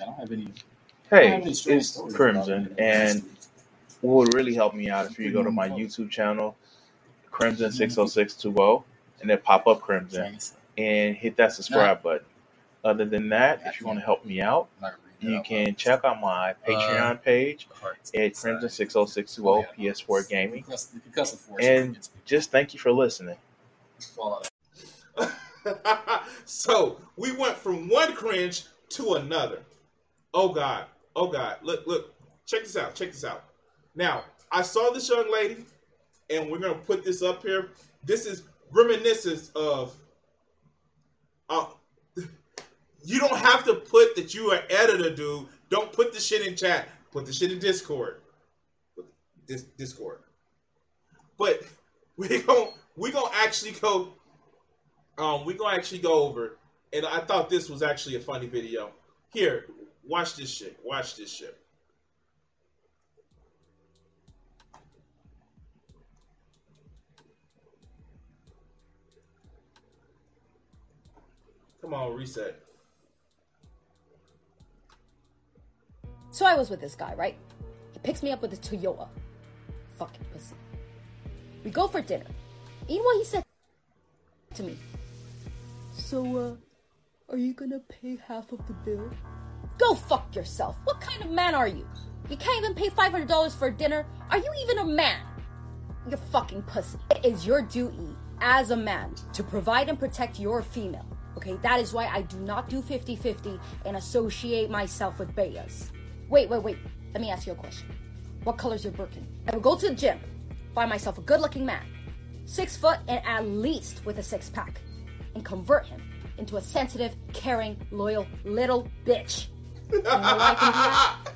I don't have any. Hey, it's Crimson, and what would really help me out if you go to my YouTube channel, Crimson six oh six two oh, and then pop up Crimson and hit that subscribe button. Other than that, if you want to help me out, you can check out my Patreon page at Crimson six oh six two oh PS4 Gaming, and just thank you for listening. so we went from one cringe to another. Oh God. Oh God. Look, look. Check this out. Check this out. Now, I saw this young lady, and we're gonna put this up here. This is reminiscence of uh you don't have to put that you are editor, dude. Don't put the shit in chat. Put the shit in Discord. This Discord. But we gonna we gonna actually go um we gonna actually go over and I thought this was actually a funny video. Here, watch this shit. Watch this shit. Come on, reset. So I was with this guy, right? He picks me up with a Toyota. Fucking pussy. We go for dinner. You know what he said to me? So, uh, are you gonna pay half of the bill? Go fuck yourself. What kind of man are you? You can't even pay $500 for dinner? Are you even a man? You fucking pussy. It is your duty as a man to provide and protect your female. Okay, that is why I do not do 50 50 and associate myself with Bayas. Wait, wait, wait. Let me ask you a question. What color's your Birkin? I will go to the gym, find myself a good looking man, six foot and at least with a six pack, and convert him into a sensitive, caring, loyal little bitch. You know why I can do that?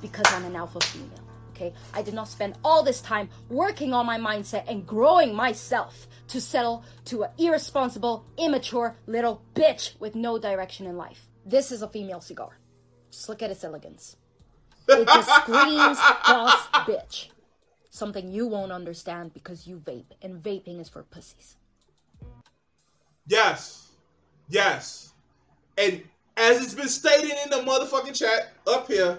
Because I'm an alpha female. Okay, I did not spend all this time working on my mindset and growing myself to settle to an irresponsible, immature little bitch with no direction in life. This is a female cigar. Just look at its elegance. It just screams boss bitch. Something you won't understand because you vape, and vaping is for pussies. Yes. Yes. And as it's been stated in the motherfucking chat up here,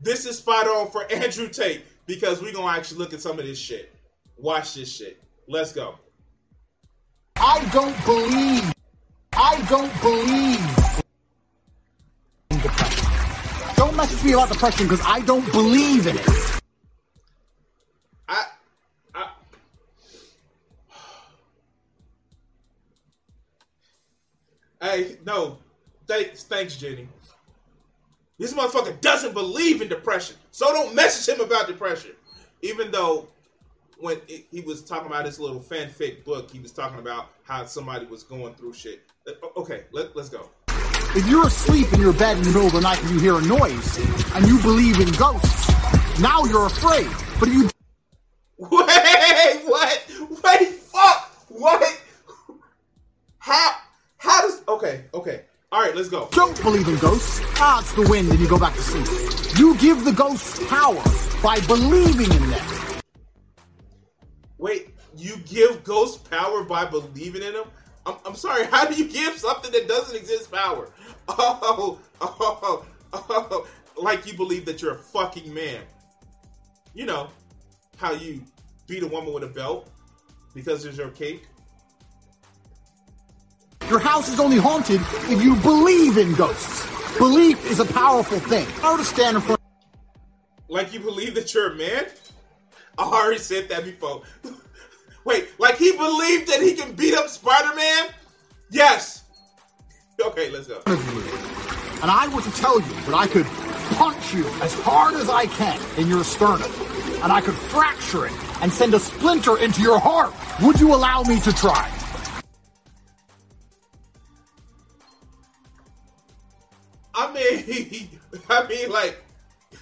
this is spot on for Andrew Tate because we're gonna actually look at some of this shit. Watch this shit. Let's go. I don't believe. I don't believe. in depression. Don't message me about depression because I don't believe in it. I, I, hey, no, thanks, thanks, Jenny. This motherfucker doesn't believe in depression, so don't message him about depression. Even though when it, he was talking about his little fanfic book, he was talking about how somebody was going through shit. Uh, Okay, let, let's go. If you're asleep in your bed in the middle of the night and you hear a noise and you believe in ghosts, now you're afraid. But if you Wait, what? Wait, fuck, what? How? How does? Okay, okay. All right, let's go. don't believe in ghosts, it's the wind and you go back to sleep. You give the ghosts power by believing in them. Wait, you give ghosts power by believing in them? I'm, I'm sorry. How do you give something that doesn't exist power? Oh, oh, oh, like you believe that you're a fucking man. You know how you beat a woman with a belt because there's your cape. Your house is only haunted if you believe in ghosts. Belief is a powerful thing. I would stand in front Like you believe that you're a man? I already said that before. Wait, like he believed that he can beat up Spider Man? Yes. Okay, let's go. and I were to tell you that I could punch you as hard as I can in your sternum, and I could fracture it and send a splinter into your heart, would you allow me to try? I mean, I mean, like,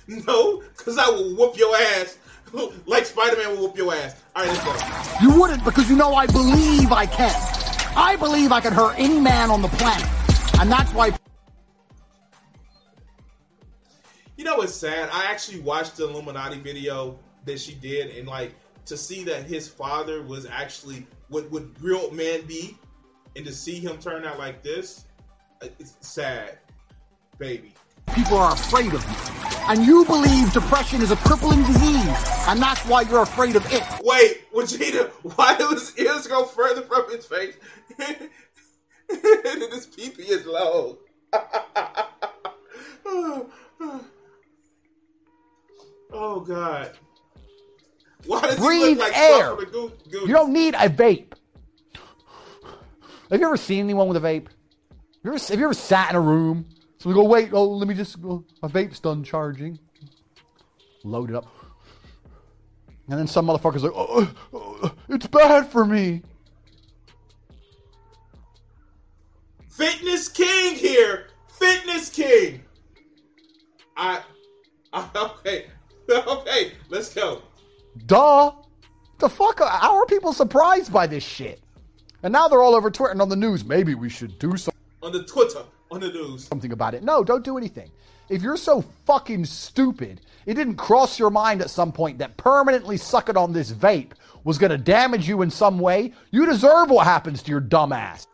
no, because I will whoop your ass like Spider Man will whoop your ass. All right, let's go. You wouldn't because you know I believe I can. I believe I can hurt any man on the planet. And that's why. You know what's sad? I actually watched the Illuminati video that she did, and like to see that his father was actually what would real man be, and to see him turn out like this, uh, it's sad, baby. People are afraid of you. And you believe depression is a crippling disease, and that's why you're afraid of it. Wait, Vegeta, why do his ears go further from his face? his peepee is low. oh, God. Why does Breathe he look like air. Trump with a goose- goose? You don't need a vape. Have you ever seen anyone with a vape? You ever, have you ever sat in a room? So we go, wait, oh, let me just go. My vape's done charging. Load it up. And then some motherfucker's like, oh, oh, it's bad for me. Fitness King here. Fitness King. I, I okay. Okay, let's go. Duh. The fuck? How are people surprised by this shit? And now they're all over Twitter and on the news. Maybe we should do something. On the Twitter, on the news. something about it. No, don't do anything. If you're so fucking stupid, it didn't cross your mind at some point that permanently sucking on this vape was going to damage you in some way, you deserve what happens to your dumb ass.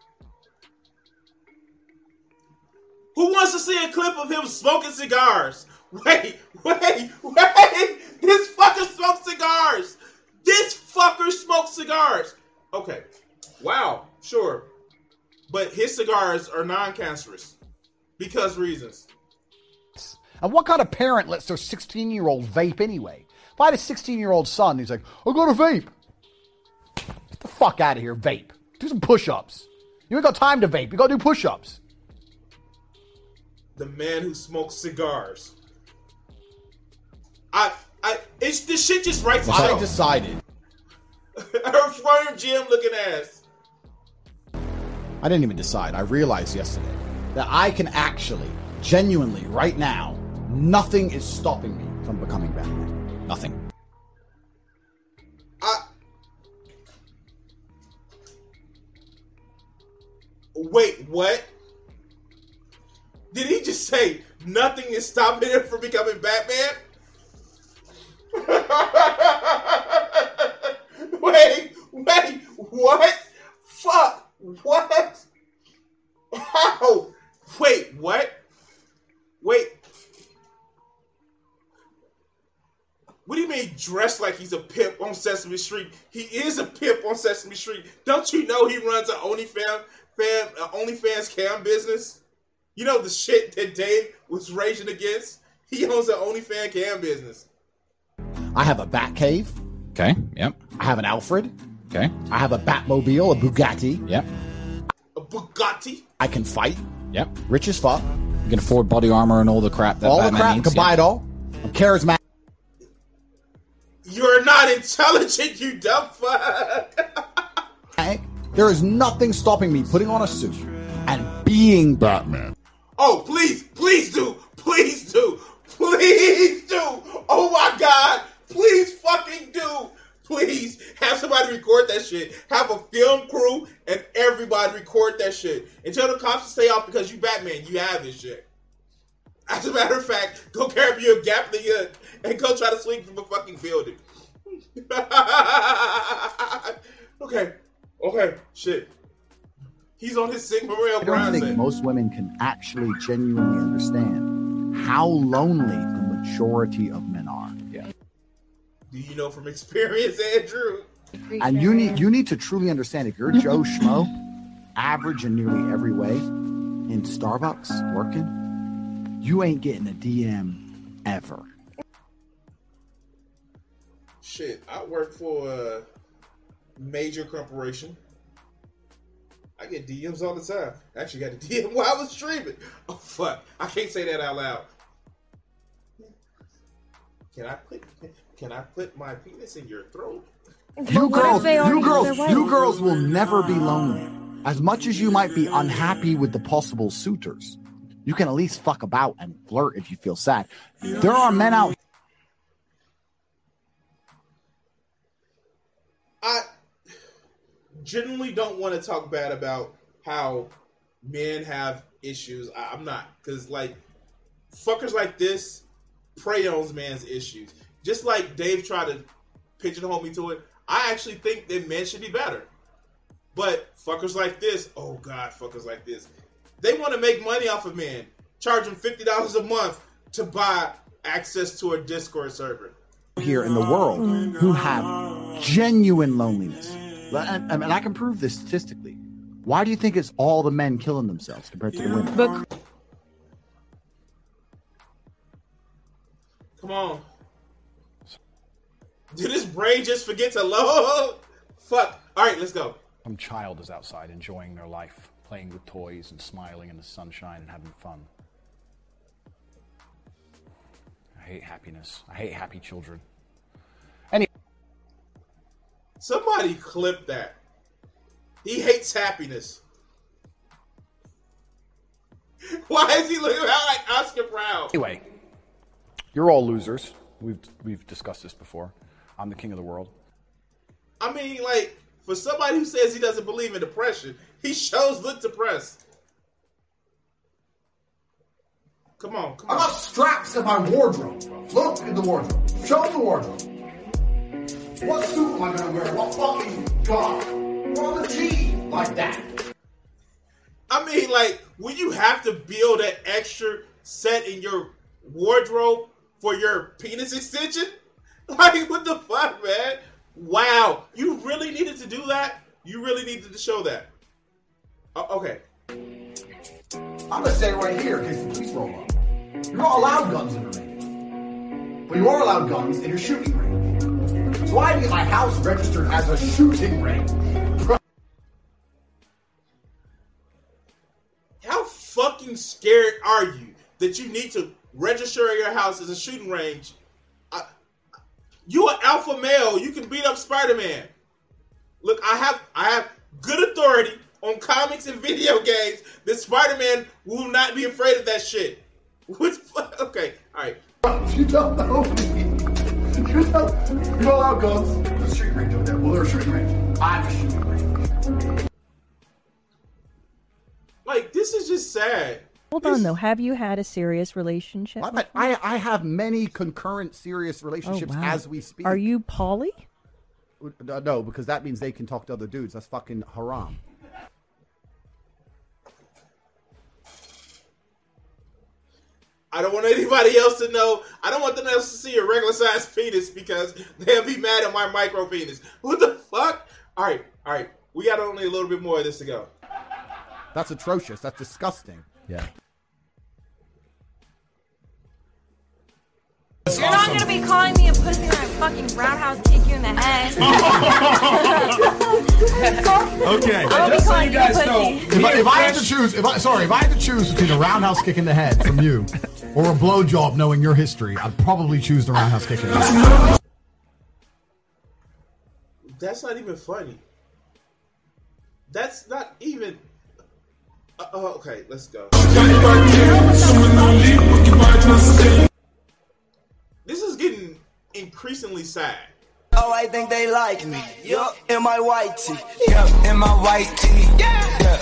Who wants to see a clip of him smoking cigars? Wait, wait, wait! This fucker smokes cigars! This fucker smokes cigars! Okay. Wow, sure. But his cigars are non cancerous. Because reasons. And what kind of parent lets their 16 year old vape anyway? If I had a 16 year old son, he's like, I'll go to vape. Get the fuck out of here, vape. Do some push ups. You ain't got time to vape. You got to do push ups. The man who smokes cigars. I, I, it's this shit just writes I decided. Her firm gym looking ass. I didn't even decide. I realized yesterday that I can actually, genuinely, right now, nothing is stopping me from becoming Batman. Nothing. Wait, what? Did he just say nothing is stopping him from becoming Batman? wait, wait, what? Dressed like he's a pimp on Sesame Street? He is a pimp on Sesame Street. Don't you know he runs an OnlyFans fan, uh, OnlyFans cam business? You know the shit that Dave was raging against? He owns an OnlyFans cam business. I have a Batcave. Okay. Yep. I have an Alfred. Okay. I have a Batmobile, a Bugatti. Yep. A Bugatti? I can fight. Yep. Rich as fuck. You can afford body armor and all the crap that all Batman the crap. needs. can buy it all. I'm charismatic. You're not intelligent, you dumb fuck. There is nothing stopping me putting on a suit and being Batman. Oh, please, please do. Please do. Please do. Oh my God. Please fucking do. Please have somebody record that shit. Have a film crew and everybody record that shit. And tell the cops to stay off because you Batman. You have this shit. As a matter of fact, go carry you a gap in your and go try to swing from a fucking building. okay. Okay. Shit. He's on his Sigma Rail I don't grind. think most women can actually genuinely understand how lonely the majority of men are. Yeah. Do you know from experience, Andrew? And you need you need to truly understand if you're Joe Schmo, average in nearly every way, in Starbucks working, you ain't getting a DM ever. Shit, I work for a major corporation. I get DMs all the time. I actually got a DM while I was streaming. Oh fuck! I can't say that out loud. Can I put Can I put my penis in your throat? You girls, you girls, you girls will never be lonely. As much as you might be unhappy with the possible suitors, You can at least fuck about and flirt if you feel sad. There are men out I generally don't want to talk bad about how men have issues. I, I'm not because like fuckers like this prey on man's issues. Just like Dave tried to pigeonhole me to it, I actually think that men should be better. But fuckers like this, oh god, fuckers like this, they want to make money off of men, charge them fifty dollars a month to buy access to a Discord server. here in the world who have genuine loneliness. And, and I can prove this statistically. Why do you think it's all the men killing themselves compared to the women? But Come on. Did his brain just forget to load? Fuck. All right, let's go. Some child is outside enjoying their life, playing with toys and smiling in the sunshine and having fun. I hate happiness. I hate happy children. Any Somebody clip that. He hates happiness. Why is he looking out like Oscar Brown? anyway, you're all losers. We've we've discussed this before. I'm the king of the world. I mean, like, for somebody who says he doesn't believe in depression, he shows look depressed. Come on, come on. I on. got straps in my wardrobe. Look in the wardrobe. Show the wardrobe. What suit am I gonna wear? What fucking god? On the T like that. I mean, like, when you have to build an extra set in your wardrobe for your penis extension? Like, what the fuck, man? Wow. You really needed to do that? You really needed to show that. Uh, okay. I'm gonna say right here in case the police roll up. You're not allowed guns in the range. But you are allowed guns in your shooting range. So I need my house registered as a shooting range. How fucking scared are you that you need to register your house as a shooting range? I, you an alpha male. You can beat up Spider-Man. Look, I have I have good authority on comics and video games that Spider-Man will not be afraid of that shit. What's okay? All right. You don't know me. You don't, you don't guns. There's a shooting range over there. Well, there's a shooting range. I'm a shooting range. Like this is just sad. hold on though. Have you had a serious relationship? I, I, I have many concurrent serious relationships Oh, wow. as we speak. Are you poly? Uh, No, because that means they can talk to other dudes. That's fucking haram. I don't want anybody else to know. I don't want them else to see a regular sized penis because they'll be mad at my micro penis. What the fuck? All right, all right. We got only a little bit more of this to go. That's atrocious. That's disgusting. Yeah. You're not gonna be calling me a pussy when I fucking roundhouse kick you in the head. Okay. I'll be calling you a pussy. If I, if I had to choose, if I sorry, if I had to choose between a roundhouse kick in the head from you or a blowjob, knowing your history, I'd probably choose the roundhouse kick in the head. That's not even funny. That's not even. Uh, uh, okay, let's go. This is getting increasingly sad. Oh, I think they like me. Yup, in my white tee. Yup, in my white tee. Yeah, yeah.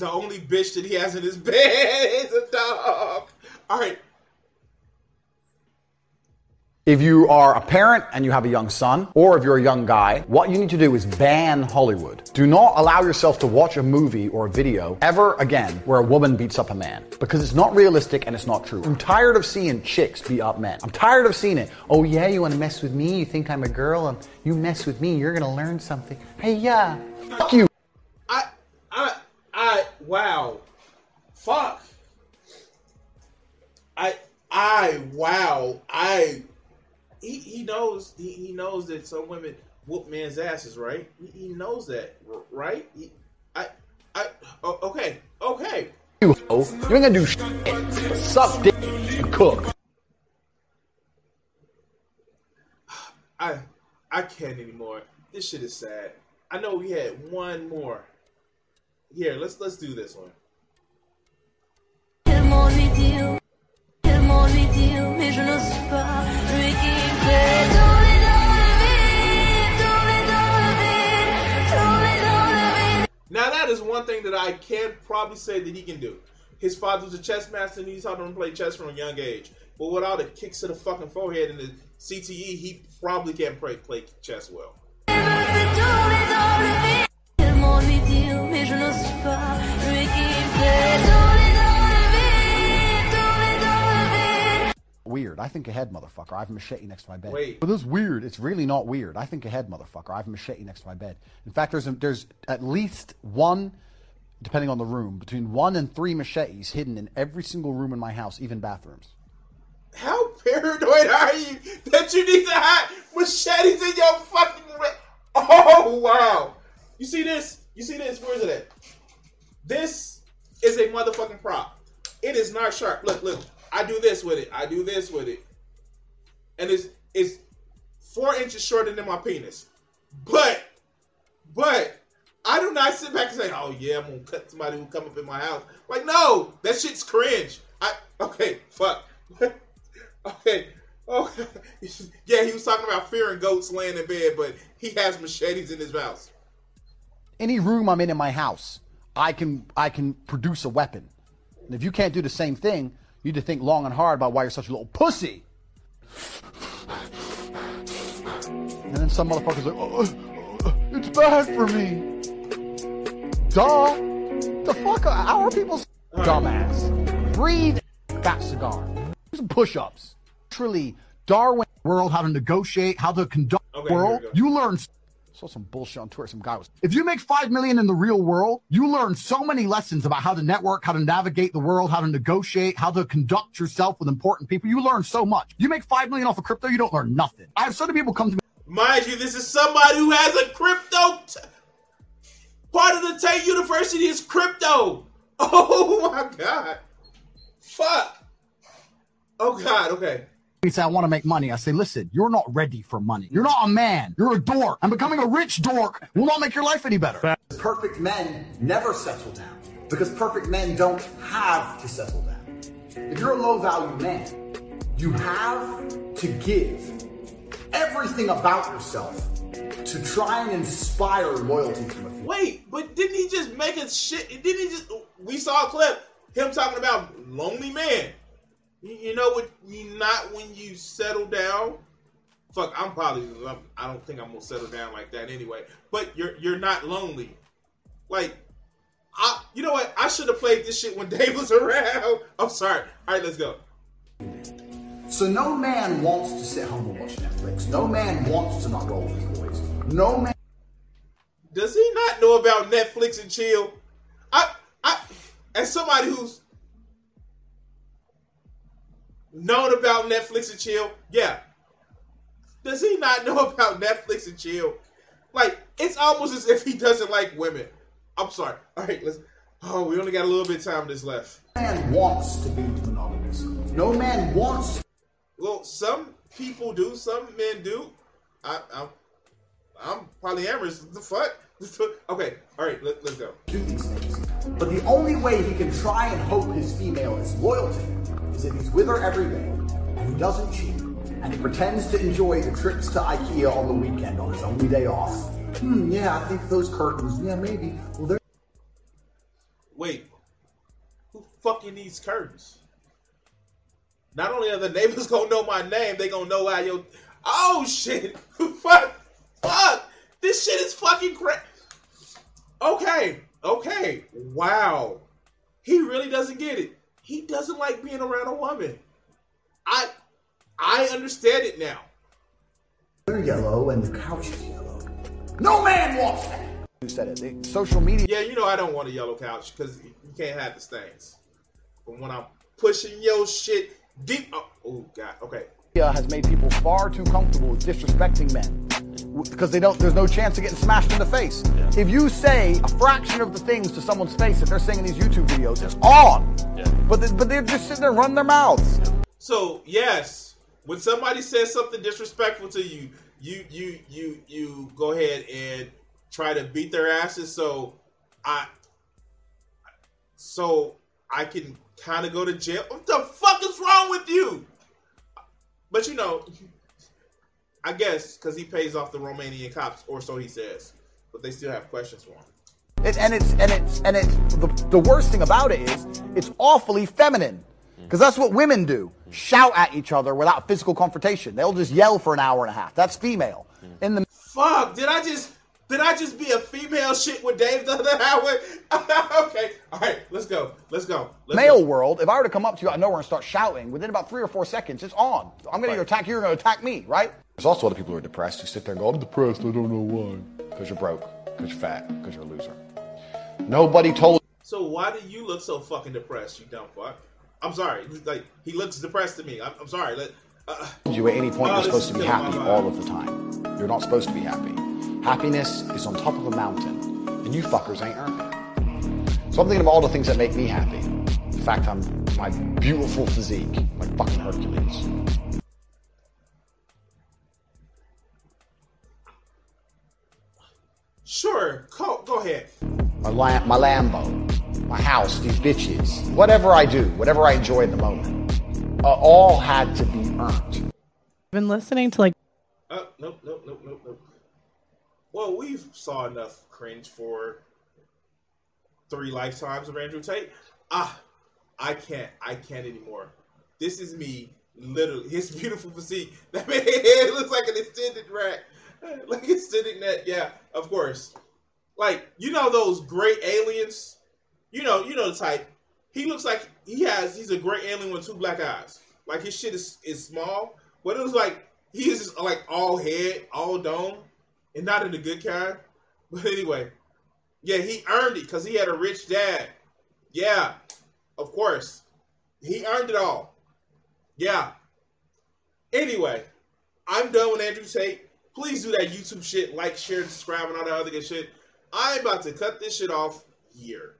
The only bitch that he has in his bed is a dog. All right, If you are a parent and you have a young son, or if you're a young guy, what you need to do is ban Hollywood. Do not allow yourself to watch a movie or a video ever again where a woman beats up a man. Because it's not realistic and it's not true. I'm tired of seeing chicks beat up men. I'm tired of seeing it. Oh yeah, you wanna mess with me? You think I'm a girl and you mess with me, you're gonna learn something. Hey yeah. Fuck you. Wow, fuck. I, I, wow, I. He, he knows he, he knows that some women whoop men's asses, right? He, he knows that, right? He, I, I, oh, okay, okay. You. You ain't gonna do shit. Suck dick cook. I, I can't anymore. This shit is sad. I know we had one more. Here, let's let's do this one. Now that is one thing that I can probably say that he can do. His father was a chess master and he taught him to play chess from a young age. But without the kicks to the fucking forehead and the CTE, he probably can't play, play chess well. Weird. I think ahead, motherfucker. I have a machete next to my bed. Wait. But this is weird. It's really not weird. I think ahead, motherfucker. I have a machete next to my bed. In fact, there's a, there's at least one, depending on the room, between one and three machetes hidden in every single room in my house, even bathrooms. How paranoid are you that you need to hide machetes in your fucking re- Oh wow. You see this? You see this? Where is it at? This is a motherfucking prop. It is not sharp. Look, look. I do this with it. I do this with it. And it's it's four inches shorter than my penis. But but I do not sit back and say, "Oh yeah, I'm gonna cut somebody who come up in my house." Like, no, that shit's cringe. I okay, fuck. okay, oh yeah, he was talking about fearing goats laying in bed, but he has machetes in his house. Any room I'm in in my house, I can I can produce a weapon. And if you can't do the same thing, you need to think long and hard about why you're such a little pussy. And then some motherfuckers like, oh, oh, it's bad for me. Duh. The fuck? are- are people dumbass? Breathe that cigar. Do some push-ups. Truly, Darwin world, how to negotiate, how to conduct Okay, world. here we go. You learn. Saw some bullshit on Twitter. Some guy was. If you make five million in the real world, you learn so many lessons about how to network, how to navigate the world, how to negotiate, how to conduct yourself with important people. You learn so much. You make five million off of crypto, you don't learn nothing. I have so many people come to me. Mind you, this is somebody who has a crypto. T- part of the Tate University is crypto. Oh my god. Fuck. Oh god. Okay. He say, I want to make money. I say, listen, you're not ready for money. You're not a man. You're a dork. And becoming a rich dork will not make your life any better. Perfect men never settle down because perfect men don't have to settle down. If you're a low value man, you have to give everything about yourself to try and inspire loyalty from a Wait, but didn't he just make a shit? Didn't he just? We saw a clip him talking about lonely man. You, you know what? You not when you settle down. Fuck, I'm probably. I don't think I'm gonna settle down like that anyway. But you're you're not lonely. Like, I. You know what? I should have played this shit when Dave was around. I'm sorry. All right, let's go. So no man wants to sit home and watch Netflix. No man wants to not go with his boys. No man Does he not know about Netflix and chill? I, I, as somebody who's known about Netflix and chill, yeah. Does he not know about Netflix and chill? Like, it's almost as if he doesn't like women. I'm sorry. All right, let's. Oh, we only got a little bit of time this left. No man wants to be monogamous. No man wants Well, some people do. Some men do. I, I'm, I'm polyamorous. The fuck? okay. All right. Let, let's go. do these things. But the only way he can try and hope his female is loyal to him he's with her every day and he doesn't cheat and he pretends to enjoy the trips to IKEA on the weekend on his only day off. Hmm, yeah, I think those curtains, yeah, maybe. Well, they're Wait, who fucking needs curtains? Not only are the neighbors gonna know my name, they gonna know how your. Oh shit! fuck! Fuck! This shit is fucking crazy. Okay, okay, wow. He really doesn't get it. He doesn't like being around a woman. I, I understand it now. they're yellow and the couch is yellow. No man wants that. Who said it? They- social media. Yeah, you know I don't want a yellow couch because you can't have the stains. But when I'm pushing your shit deep, oh, oh god, okay. Has made people far too comfortable with disrespecting men because they don't. There's no chance of getting smashed in the face. If you say a fraction of the things to someone's face that they're saying in these YouTube videos, it's on. But they, but they're just sitting there running their mouths. So yes, when somebody says something disrespectful to you, you you you you go ahead and try to beat their asses so I so I can kind of go to jail. What the fuck is wrong with you? But you know, I guess because he pays off the Romanian cops, or so he says. But they still have questions for him. It, and it's and it's and it's the, the worst thing about it is it's awfully feminine mm. because that's what women do mm. shout at each other without physical confrontation they'll just yell for an hour and a half that's female mm. in the Fuck! Did I just did I just be a female shit with Dave the other hour? okay, all right, let's go, let's go. Let's male go. world if i were to come up to you out of nowhere and start shouting within about three or four seconds it's on i'm going to attack you you're going to attack me right there's also other people who are depressed who sit there and go i'm depressed i don't know why because you're broke because you're fat because you're a loser nobody told So why do you look so fucking depressed, you dumb fuck? I'm sorry, like he looks depressed to me. I'm, I'm sorry. Let, uh, you at any point Oh, you're supposed to be happy all of the time. You're not supposed to be happy. Happiness is on top of a mountain, and you fuckers ain't earned it. So I'm thinking of all the things that make me happy. The fact I'm my beautiful physique, like fucking Hercules. sure, go, go ahead. My, Lam- my Lambo, my house, these bitches, whatever I do, whatever I enjoy in the moment, uh, all had to be earned. Been listening to like Uh, nope, nope, nope, nope, nope. Well, we've saw enough cringe for three lifetimes of Andrew Tate. Ah, I can't, I can't anymore. This is me, literally. His beautiful physique. That man head looks like an extended rack, like extended net. Yeah, of course. Like you know those great aliens. You know, you know the type. He looks like he has. He's a great alien with two black eyes. Like his shit is is small, but it was like he is just like all head, all dome, and not in the good kind. But anyway, yeah, he earned it because he had a rich dad. Yeah, of course, he earned it all. Yeah. Anyway, I'm done with Andrew Tate. Please do that YouTube shit, like, share, subscribe, and all that other good shit. I'm about to cut this shit off here.